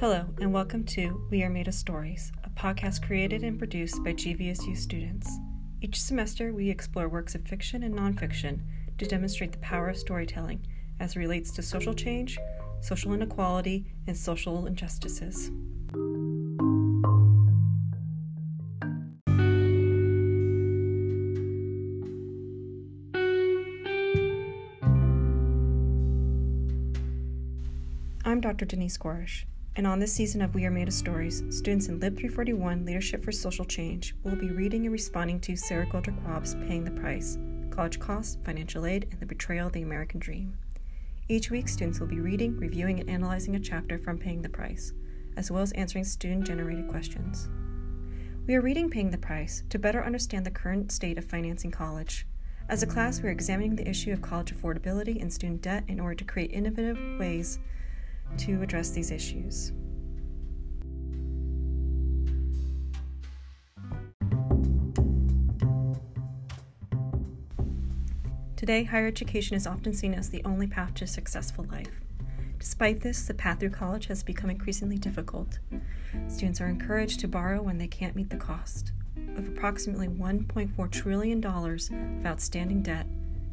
Hello, and welcome to We Are Made of Stories, a podcast created and produced by GVSU students. Each semester, we explore works of fiction and nonfiction to demonstrate the power of storytelling as it relates to social change, social inequality, and social injustices. I'm Dr. Denise Goerisch, and on this season of We Are Made of Stories, students in Lib 341 Leadership for Social Change will be reading and responding to Sara Goldrick-Rab's Paying the Price College Costs, Financial Aid, and the Betrayal of the American Dream. Each week, students will be reading, reviewing, and analyzing a chapter from Paying the Price, as well as answering student generated questions. We are reading Paying the Price to better understand the current state of financing college. As a class, we are examining the issue of college affordability and student debt in order to create innovative ways to address these issues. Today, higher education is often seen as the only path to a successful life. Despite this, the path through college has become increasingly difficult. Students are encouraged to borrow when they can't meet the cost. of approximately $1.4 trillion of outstanding debt,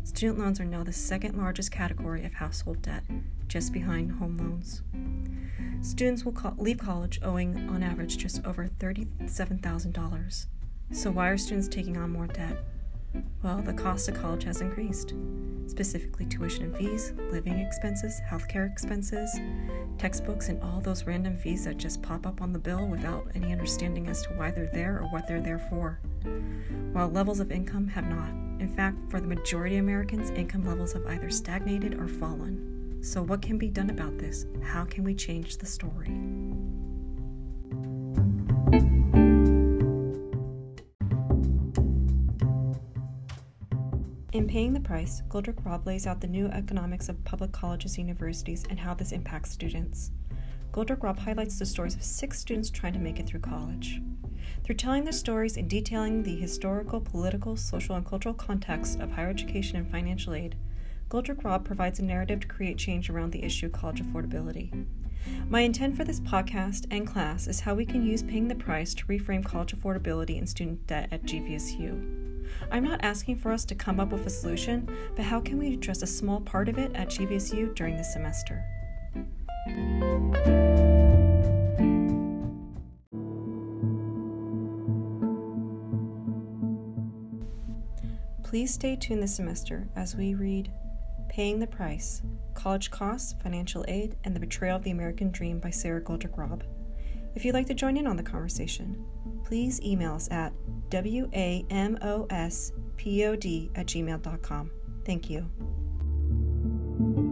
student loans are now the second largest category of household debt, just behind home loans. Students will co- leave college owing, on average, just over $37,000. So, why are students taking on more debt? Well, the cost of college has increased, specifically tuition and fees, living expenses, healthcare expenses, textbooks, and all those random fees that just pop up on the bill without any understanding as to why they're there or what they're there for. While levels of income have not. In fact, for the majority of Americans, income levels have either stagnated or fallen. So, what can be done about this? How can we change the story? In Paying the Price, Goldrick-Rab lays out the new economics of public colleges and universities and how this impacts students. Goldrick-Rab highlights the stories of six students trying to make it through college. Through telling their stories and detailing the historical, political, social, and cultural context of higher education and financial aid, Goldrick-Rab provides a narrative to create change around the issue of college affordability. My intent for this podcast and class is how we can use paying the price to reframe college affordability and student debt at GVSU. I'm not asking for us to come up with a solution, but how can we address a small part of it at GVSU during the semester? Please stay tuned this semester as we read Paying the Price College Costs, Financial Aid, and the Betrayal of the American Dream by Sara Goldrick-Rab. If you'd like to join in on the conversation, please email us at wamospod at gmail.com. Thank you.